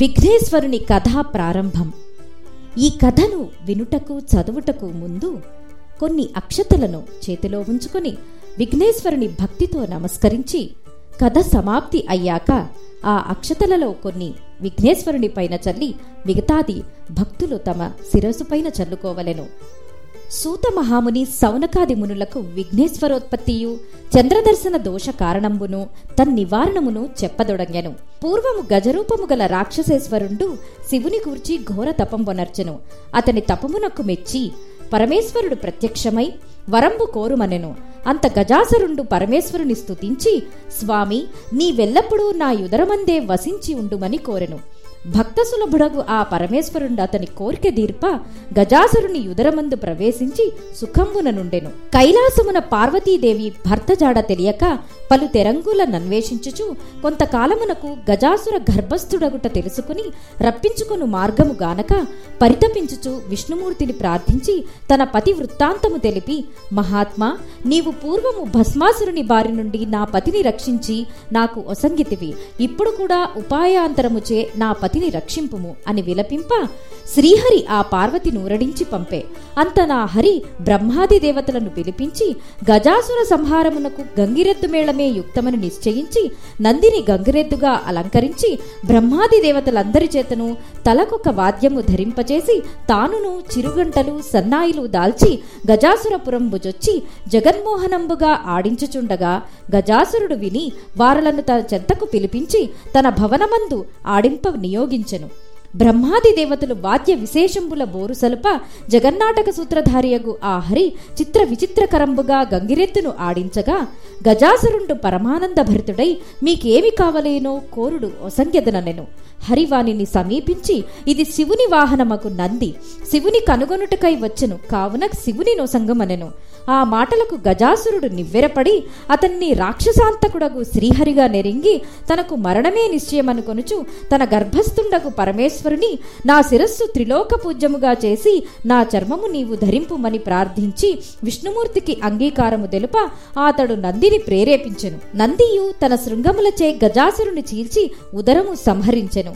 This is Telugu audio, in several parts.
విఘ్నేశ్వరుని కథా ప్రారంభం. ఈ కథను వినుటకు చదువుటకు ముందు కొన్ని అక్షతలను చేతిలో ఉంచుకొని విఘ్నేశ్వరుని భక్తితో నమస్కరించి కథ సమాప్తి అయ్యాక ఆ అక్షతలలో కొన్ని విఘ్నేశ్వరుని పైన చల్లి మిగతాది భక్తులు తమ శిరస్సు పైన చల్లుకోవలెను. సూత మహాముని సౌనకాది మునులకు విఘ్నేశ్వరోత్పత్తియు చంద్రదర్శన దోష కారణంబును తన్నివారణమును చెప్పదొడంగెను. పూర్వము గజరూపము గల రాక్షసేశ్వరుండు శివుని గూర్చి ఘోర తపంబొనర్చెను. అతని తపమునకు మెచ్చి పరమేశ్వరుడు ప్రత్యక్షమై వరంబు కోరుమనెను. అంత గజాసరుండు పరమేశ్వరుని స్తుతించి స్వామి నీవెల్లప్పుడూ నా యుదరమందే వసించి ఉండుమని కోరెను. భక్త సులభుడగు ఆ పరమేశ్వరుండు అతని కోరిక దీర్ప గజాసురుని యుదరమందు ప్రవేశించి సుఖంబున నుండెను. కైలాసమున పార్వతీదేవి భర్త జాడ తెలియక పలు తెరంగుల నన్వేషించుచు కొంతకాలమునకు గజాసుర గర్భస్థుడగుట తెలుసుకుని రప్పించుకొను మార్గము గానక పరితపించుచు విష్ణుమూర్తిని ప్రార్థించి తన పతి వృత్తాంతము తెలిపి మహాత్మా నీవు పూర్వము భస్మాసురుని బారి నుండి నా పతిని రక్షించి నాకు ఒసంగితివి. ఇప్పుడు కూడా ఉపాయాంతరముచే నా పతిని రక్షింపుము అని విలపింప శ్రీహరి ఆ పార్వతి నూరడించి పంపే. అంత నా హరి బ్రహ్మాది దేవతలను పిలిపించి గజాసుర సంహారమునకు గంగిరెద్దు మేళమే యుక్తమని నిశ్చయించి నందిని గంగిరెద్దుగా అలంకరించి బ్రహ్మాది దేవతలందరి చేతను తలకొక వాద్యము ధరింపచేసి తానును చిరుగంటలు సన్నాయిలు దాల్చి గజాసురపురం భుజొచ్చి జగన్మోహనంబుగా ఆడించుచుండగా గజాసురుడు విని వారలను తన చెంతకు పిలిపించి తన భవనమందు ఆడింప నియోగించెను బ్రహ్మాది దేవతలు వాద్య విశేషంబుల బోరు సలుప జగన్నాటక సూత్రధారియగు ఆ హరి చిత్ర విచిత్రకరంబుగా గంగిరెత్తును ఆడించగా గజాసురుండు పరమానంద భరితుడై మీకేమి కావలేనో కోరుడు ఒసంగ్యదననెను హరివాణిని సమీపించి ఇది శివుని వాహనమకు నంది శివుని కనుగొనుటకై వచ్చెను. కావున శివుని నొసంగమనెను ఆ మాటలకు గజాసురుడు నివ్వెరపడి అతన్ని రాక్షసాంతకుడగు శ్రీహరిగా నెరింగి తనకు మరణమే నిశ్చయమనుకొనుచు తన గర్భస్థుండకు పరమేశ్వరుని నా శిరస్సు త్రిలోక పూజ్యముగా చేసి నా చర్మము నీవు ధరింపుమని ప్రార్థించి విష్ణుమూర్తికి అంగీకారము తెలుప అతడు నందిని ప్రేరేపించెను. నందియు తన శృంగములచే గజాసురుని చీల్చి ఉదరము సంహరించెను.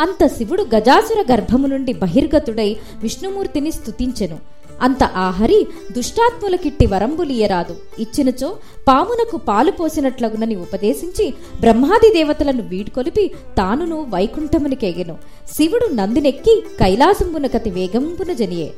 అంత శివుడు గజాసుర గర్భము నుండి బహిర్గతుడై విష్ణుమూర్తిని స్తుతించెను. అంత ఆహరి దుష్టాత్ముల దుష్టాత్ములకిట్టి వరంబులియరాదు ఇచ్చినచో పామునకు పాలు పోసినట్లగునని ఉపదేశించి బ్రహ్మాది దేవతలను వీడ్కొలిపి తానును వైకుంఠమునికెగెను శివుడు నందినెక్కి కైలాసంబునకతి వేగంబున జనియే.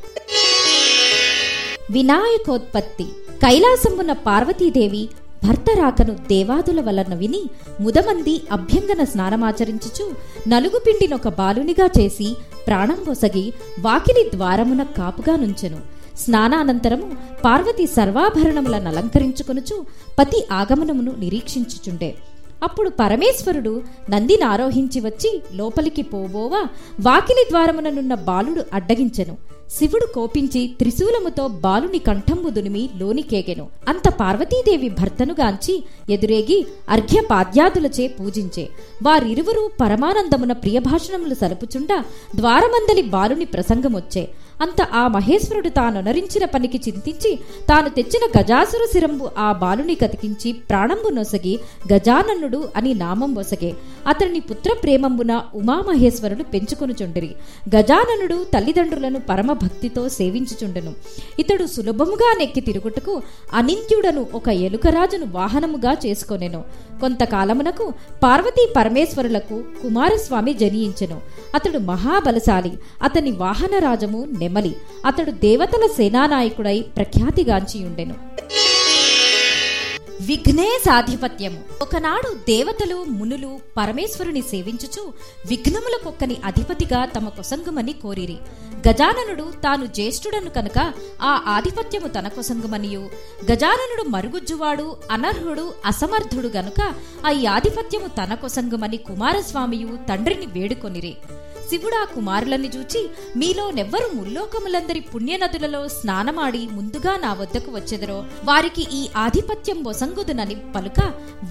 వినాయకోత్పత్తి. కైలాసంబున పార్వతీదేవి భర్త రాకను దేవాదుల వలన విని ముదమంది అభ్యంగన స్నానమాచరించుచు నలుగుపిండినొక బాలునిగా చేసి ప్రాణం పొసగి వాకిలి ద్వారమున కాపుగా నుంచెను. స్నానానంతరము పార్వతి సర్వాభరణములను అలంకరించుకొనుచు పతి ఆగమనమును నిరీక్షించుచుండే. అప్పుడు పరమేశ్వరుడు నందిని ఆరోహించి వచ్చి లోపలికి పోబోవా వాకిలి ద్వారముననున్న బాలుడు అడ్డగించెను. శివుడు కోపించి త్రిశూలముతో బాలుని కంఠంబు దునిమి లోనికేగెను అంత పార్వతీదేవి భర్తనుగాంచి ఎదురేగి అర్ఘ్యపాద్యాదులచే పూజించే. వారిరువురు పరమానందమున ప్రియభాషణములు సలుపుచుండా ద్వారమందలి బాలుని ప్రసంగమొచ్చే. అంత ఆ మహేశ్వరుడు తానొనరించిన పనికి చింతించి తాను తెచ్చిన గజాసుర శిరంబు ఆ బాలుని కతికించి ప్రాణంబు నొసగి గజాననుడు అని నామం వొసగే. అతని పుత్ర ప్రేమంబున ఉమామహేశ్వరుడు పెంచుకొనుచుండిరి గజాననుడు తల్లిదండ్రులను పరమ భక్తితో సేవించుచుండెను. ఇతడు సులభముగా నెక్కి తిరుగుటకు అనింత్యుడను ఒక ఎలుకరాజును వాహనముగా చేసుకొనెను. కొంతకాలమునకు పార్వతీ పరమేశ్వరులకు కుమారస్వామి జనియించెను అతడు మహాబలశాలి అతని వాహనరాజము నెమలి అతడు దేవతల సేనానాయకుడై ప్రఖ్యాతిగాంచియుండెను. విఘ్నేశాధిపత్యము. ఒకనాడు దేవతలు మునులు పరమేశ్వరుని సేవించుచు విఘ్నములకొక్కని అధిపతిగా తమ కొసంగుమని కోరిరి. గజాననుడు తాను జ్యేష్ఠుడను కనుక ఆ ఆధిపత్యము తన కొసంగుమనియు. గజాననుడు మరుగుజ్జువాడు అనర్హుడు అసమర్థుడు గనుక ఆ ఆధిపత్యము తన కొసంగుమని కుమారస్వామియు తండ్రిని వేడుకొనిరి. శివుడా కుమారులని చూచి మీలో నెవ్వరు ముల్లోకములందరి పుణ్యనదులలో స్నానమాడి ముందుగా నా వద్దకు వచ్చెదరో వారికి ఈ ఆధిపత్యం బొసంగుదునని పలుక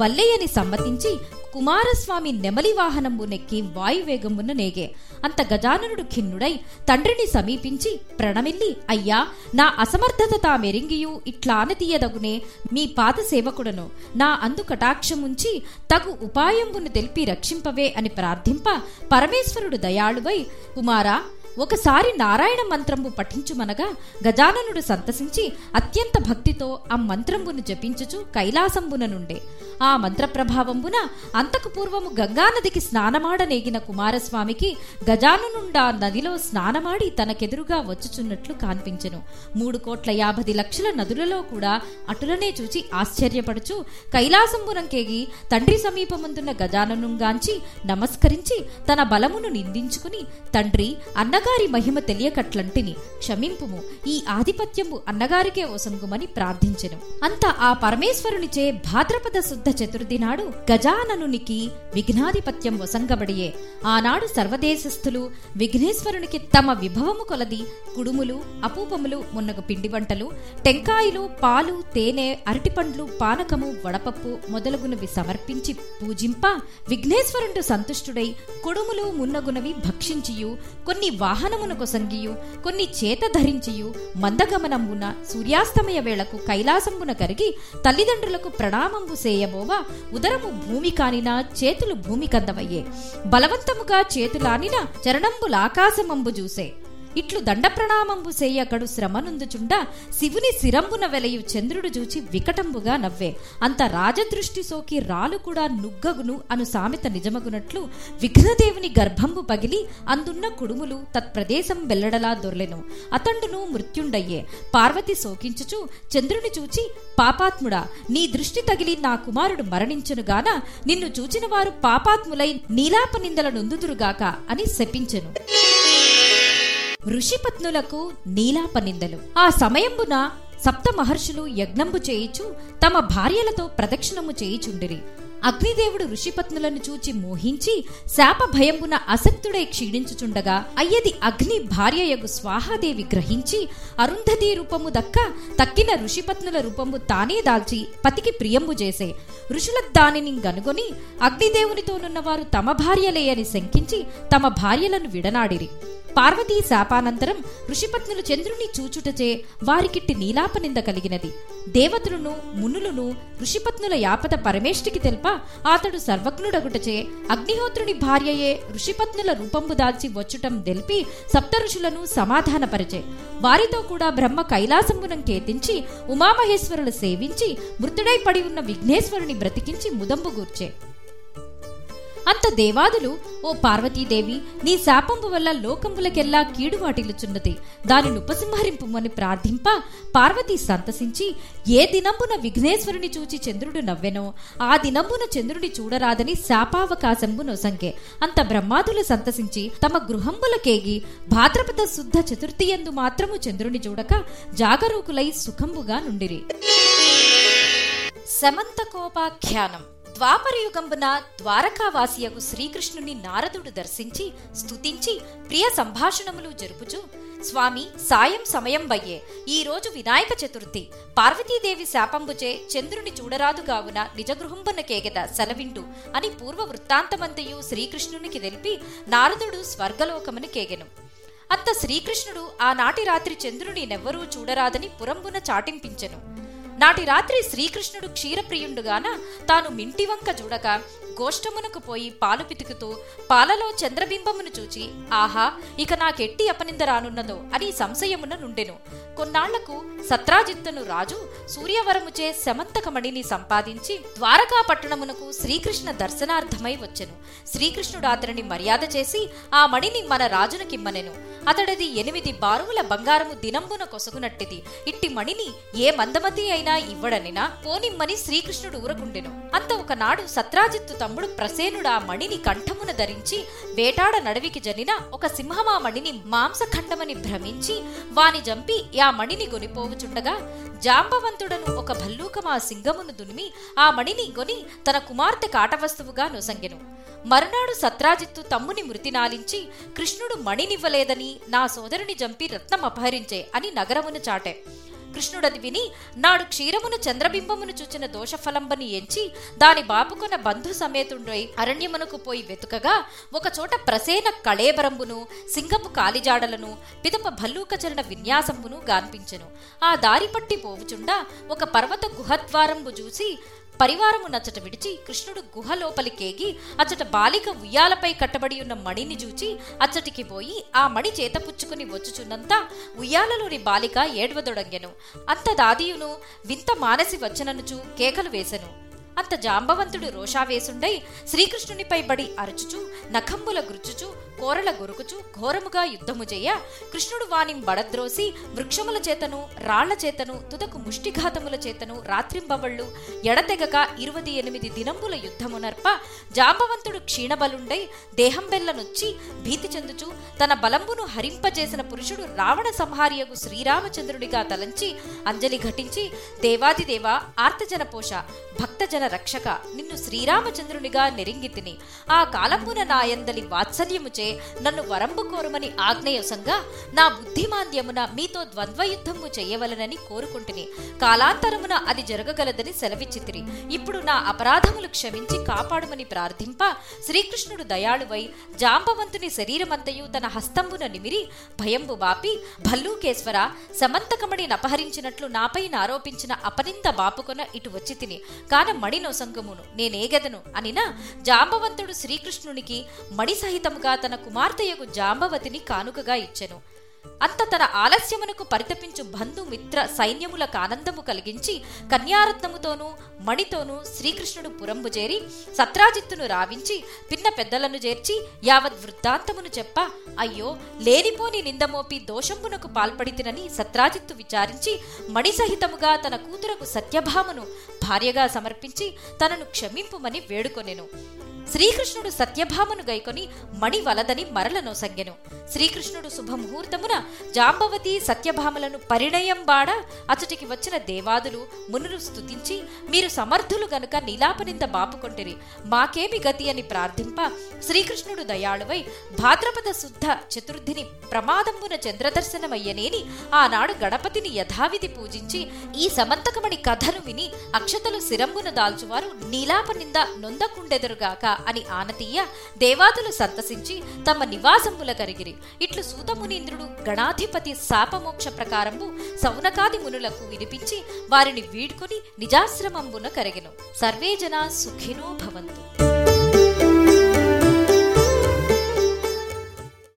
వల్లయ్యని సమ్మతించి కుమారస్వామి నెమలి వాహనము నెక్కి వాయువేగమున నేగే. అంత గజాననుడు ఖిన్నుడై తండ్రిని సమీపించి ప్రణమిల్లి అయ్యా నా అసమర్థత తామెరింగియు ఇట్లానతీయదగునే మీ పాద సేవకుడను. నా అందు కటాక్షముంచి తగు ఉపాయంబును తెలిపి రక్షింపవే అని ప్రార్థింప పరమేశ్వరుడు దయాళువై కుమారా ఒకసారి నారాయణ మంత్రంబు పఠించుమనగా గజాననుడు సంతసించి అత్యంత భక్తితో ఆ మంత్రంబును జపించుచు కైలాసంబున నుండే ఆ మంత్ర ప్రభావంబున అంతకు పూర్వము గంగానదికి స్నానమాడనేగిన కుమారస్వామికి గజాననుండా నదిలో స్నానమాడి తనకెదురుగా వచ్చుచున్నట్లు కాన్పించెను. మూడు కోట్ల యాభై లక్షల నదులలో కూడా అటులనే చూచి ఆశ్చర్యపడుచు కైలాసంబునంకేగి తండ్రి సమీపముందున్న గజాననుగాంచి నమస్కరించి తన బలమును నిందించుకుని తండ్రి అన్నగారి మహిమ తెలియకట్లంటిని క్షమింపుము. ఈ ఆధిపత్యము అన్నగారికే ఒసంగుమని ప్రార్థించెను. అంత ఆ పరమేశ్వరునిచే భాద్రపద శుద్ధ చతుర్థి నాడు గజాననునికి విఘ్నాధిపత్యం వసంగబడియే. ఆనాడు సర్వదేశస్థులు విఘ్నేశ్వరునికి తమ విభవము కొలది కుడుములు అపూపములు మున్నగు పిండి వంటలు టెంకాయలు పాలు తేనె అరటిపండ్లు పానకము వడపప్పు మొదలగునవి సమర్పించి పూజింప విఘ్నేశ్వరుడు సంతుష్టుడై కుడుములు మున్నగునవి భక్షించియు కొన్ని వాహనమున కొసంగియు కొన్ని చేత ధరించియు మందగమనంబున సూర్యాస్తమయ వేళకు కైలాసంబున కరిగి తల్లిదండ్రులకు ప్రణామంబు సేయబోవా ఉదరము భూమి కానినా చేతులు భూమి కందవయ్యే. బలవంతముగా చేతులానినా చరణంబులాకాశమంబు చూసే. ఇట్లు దండ ప్రణామంబు సేయకడు శ్రమనుందుచుండ శివుని శిరంబున వెలయు చంద్రుడు చూచి వికటంబుగా నవ్వే. అంత రాజదృష్టి సోకి రాలు కూడా నుగ్గగును అను సామెత నిజమగునట్లు విఘ్నదేవుని గర్భంబు పగిలి అందున్న కుడుములు తత్ప్రదేశం వెల్లడలా దొర్లెను. అతండును మృత్యుండయ్యే. పార్వతి శోకించుచు చంద్రుని చూచి పాపాత్ముడా నీ దృష్టి తగిలి నా కుమారుడు మరణించునుగాన నిన్ను చూచిన వారు పాపాత్ములై నీలాప నిందల నొందుదురుగాక అని శపించెను. ఋషిపత్నులకు నీలాపనిందలు ఆ సమయంబున సప్త మహర్షులు యజ్ఞంబు చేయిచు తమ భార్యలతో ప్రదక్షిణము చేయిచుండిరి. అగ్నిదేవుడు ఋషిపత్నులను చూచి మోహించి శాప భయంబున అసక్తుడై క్షీణించుచుండగా అయ్యది అగ్ని భార్యయగు స్వాహాదేవి గ్రహించి అరుంధతి రూపము దక్క తక్కిన ఋషిపత్నుల రూపము తానే దాల్చి పతికి ప్రియంబు చేసే. ఋషుల దానిని గనుగొని అగ్నిదేవునితోనున్నవారు తమ భార్యలే అని శంకించి తమ భార్యలను విడనాడిరి. పార్వతీ శాపానంతరం ఋషిపత్నులు చంద్రుని చూచుటచే వారికిట్టి నీలాపనింద కలిగినది. దేవతలను మునులను ఋషిపత్నుల యాపద పరమేష్టికి తెలుప అతడు సర్వజ్ఞుడగుటచే అగ్నిహోత్రుని భార్యయే ఋషిపత్నుల రూపంబు దాల్చి వచ్చుటం తెలిపి సప్త ఋషులను సమాధానపరిచే. వారితో కూడా బ్రహ్మ కైలాసంబునం కేతించి ఉమామహేశ్వరులు సేవించి మృతుడై పడి ఉన్న విఘ్నేశ్వరుని బ్రతికించి ముదంబు గూర్చే. అంత దేవాదులు ఓ పార్వతీదేవి నీ శాపంపు వల్ల లోకంబులకెల్లా కీడు వాటిల్లుచున్నది. దానిని ఉపసంహరింపుమని ప్రార్థింప పార్వతి సంతసించి ఏ దినంబున విఘ్నేశ్వరుని చూచి చంద్రుడు నవ్వెనో ఆ దినంబున చంద్రుడి చూడరాదని శాపావకాశంబు నొసంగే అంత బ్రహ్మాదులు సంతసించి తమ గృహంబులకేగి భాద్రపద శుద్ధ చతుర్థి ఎందు మాత్రము చంద్రుని చూడక జాగరూకులై సుఖంబుగా నుండిరి. సమంతకోపాఖ్యానం. ద్వాపరయుగంబున ద్వారకావాసియకు శ్రీకృష్ణుని నారదుడు దర్శించి స్తుతించి ప్రియ సంభాషణములు జరుపుచు. స్వామి సాయం సమయం బయ్యే ఈ రోజు వినాయక చతుర్థి. పార్వతీదేవి శాపంబుచే చంద్రుని చూడరాదుగావున నిజగృహంబున కేగెద సెలవిండు అని పూర్వ వృత్తాంతమంతయు శ్రీకృష్ణునికి తెలిపి నారదుడు స్వర్గలోకమును కేగెను. అంత శ్రీకృష్ణుడు ఆనాటి రాత్రి చంద్రుని నెవ్వరూ చూడరాదని పురంబున చాటింపించెను. నాటి రాత్రి శ్రీకృష్ణుడు క్షీరప్రియుండుగాన తాను మింటివంక చూడక గోష్టమునకు పోయి పాలు పితుకుతూ పాలలో చంద్రబింబమును చూచి ఆహా ఇక నాకెట్టి అపనింద రానున్నదో అని సంశయమున నుండెను. కొన్నాళ్ళకు సత్రాజిత్తును రాజు సూర్యవరముచే శమంతకమణిని సంపాదించి ద్వారకా పట్టణమునకు శ్రీకృష్ణ దర్శనార్థమై వచ్చెను. శ్రీకృష్ణుడు అతనిని మర్యాద చేసి ఆ మణిని మన రాజునకిమ్మనెను. అతడిది ఎనిమిది బారువుల బంగారము దినంబున కొసగునట్టిది. ఇట్టి మణిని ఏ మందమతి అయినా ఇవ్వడనినా పోనిమ్మని శ్రీకృష్ణుడు ఊరకుండెను. అంత ఒకనాడు సత్రాజిత్తు తమ్ముడు ప్రసేనుడు ఆ మణిని కంఠమున ధరించి వేటాడ నడవికి జరిగిన ఒక సింహమా మణిని మాంసఖండమని భ్రమించి వాని జంపి ఆ మణిని గొనిపోవుచుండగా జాంబవంతుడను ఒక భల్లూకమా సింగమును దునిమి ఆ మణిని గొని తన కుమార్తె కాటవస్తువుగా నొసంగెను. మరునాడు సత్రాజిత్తు తమ్ముని మృతి నాలించి కృష్ణుడు మణినివ్వలేదని నా సోదరుని జంపి రత్నం అపహరించే అని నగరమును చాటే. కృష్ణుడది విని నాడు క్షీరమును చంద్రబింబమును చూచిన దోషఫలంబని ఎంచి దాని బాపుకొన బంధు సమేతుండై అరణ్యమునకు పోయి వెతుకగా ఒకచోట ప్రసేన కళేబరంబును సింగపు కాలిజాడలను పిదప భల్లూకచరణ విన్యాసంబును గాన్పించెను. ఆ దారి పట్టి పోవుచుండా ఒక పర్వత గుహద్వారంబు చూసి పరివారము నచ్చట విడిచి కృష్ణుడు గుహ లోపలికేగి అచ్చట బాలిక ఉయ్యాలపై కట్టబడి ఉన్న మణిని చూచి అచ్చటికి పోయి ఆ మణి చేతపుచ్చుకుని వచ్చుచున్నంతా ఉయ్యాలలోని బాలిక ఏడ్వదొడంగెను. అంత దాదియును వింత మానసి వచ్చననుచు కేకలు వేసెను. అంత జాంబవంతుడు రోషావేసుండై శ్రీకృష్ణునిపై బడి అరుచుచు నఖంబుల గురుచుచు కోరల గొరుకుచు ఘోరముగా యుద్ధము చేయ కృష్ణుడు వానిం బడద్రోసి వృక్షముల చేతను రాళ్ళ చేతను తుదకు ముష్టిఘాతముల చేతను రాత్రింబవళ్ళు ఎడతెగక ఇరువది ఎనిమిది దినంబుల యుద్ధమునర్ప జాంబవంతుడు క్షీణబలుండై దేహం బెల్లనొచ్చి భీతి చెందుచు తన బలంబును హరింపజేసిన పురుషుడు రావణ సంహార్యగు శ్రీరామచంద్రుడిగా తలంచి అంజలి ఘటించి దేవాదిదేవ ఆర్తజన పోష భక్తజన రక్షక నిన్ను శ్రీరామచంద్రునిగా నెరింగితిని ఆ కాలమున నాయందలి వాత్సల్యముచే నన్ను వరంబు కోరుమని ఆగ్నేయసంగా నా బుద్ధిమాంద్యమున మీతో ద్వంద్వయుద్ధము చేయవలనని కోరుకుంటుని కాలాంతరమున అది జరగగలదని సెలవిచ్చితిరి. ఇప్పుడు నా అపరాధములు క్షమించి కాపాడుమని ప్రార్థింప శ్రీకృష్ణుడు దయాళువై జాంబవంతుని శరీరమంతయు తన హస్తంబున నిమిరి భయంబు బాపి భల్లూకేశ్వర సమంతకమణిని అపహరించినట్లు నాపై ఆరోపించిన అపనింద బాపుకొన ఇటు వచ్చి తిని కాన మణి మణినొసంగమును నేనేగదను అనినా జాంబవంతుడు శ్రీకృష్ణునికి మణి సహితముగా తన కుమార్తెయకు జాంబవతిని కానుకగా ఇచ్చెను. అంత తన ఆలస్యమునకు పరితపించు బంధుమిత్ర సైన్యములకు ఆనందము కలిగించి కన్యారత్నముతోనూ మణితోనూ శ్రీకృష్ణుడు పురంబు చేరి సత్రాజిత్తును రావించి పిన్న పెద్దలను చేర్చి యావత్ వృత్తాంతమును చెప్ప అయ్యో లేనిపోని నిందమోపి దోషంబునకు పాల్పడితినని సత్రాజిత్తు విచారించి మణి సహితముగా తన కూతురకు సత్యభామను భార్యగా సమర్పించి తనను క్షమింపుమని వేడుకొనెను. శ్రీకృష్ణుడు సత్యభామను గైకొని మణి వలదని మరల సంగెను శ్రీకృష్ణుడు శుభముహూర్తమున జాంబవతి సత్యభామలను పరిణయంబాడ అచటికి వచ్చిన దేవాదులు మునులు స్తుతించి మీరు సమర్థులు గనుక నీలాపనింద బాపుకొంటిరి మాకేమి గతి అని ప్రార్థింప శ్రీకృష్ణుడు దయాళువై భాద్రపద శుద్ధ చతుర్థిని ప్రమాదంబున చంద్రదర్శనమయ్యనేని ఆనాడు గణపతిని యథావిధి పూజించి ఈ సమంతకమణి కథను విని అక్షతలు శిరంబున దాల్చువారు నీలాపనింద నొందకుండెదురుగాక. అని ఆనతీయ దేవాదులు సంతసించి తమ నివాసముల కరిగిరి. ఇట్లు సూతమునీంద్రుడు గణాధిపతి శాపమోక్ష ప్రకారము సౌనకాది మునులకు వినిపించి వారిని వీడ్కొని నిజాశ్రమంబున కరిగెను. సర్వే జనా సుఖినో భవంతు.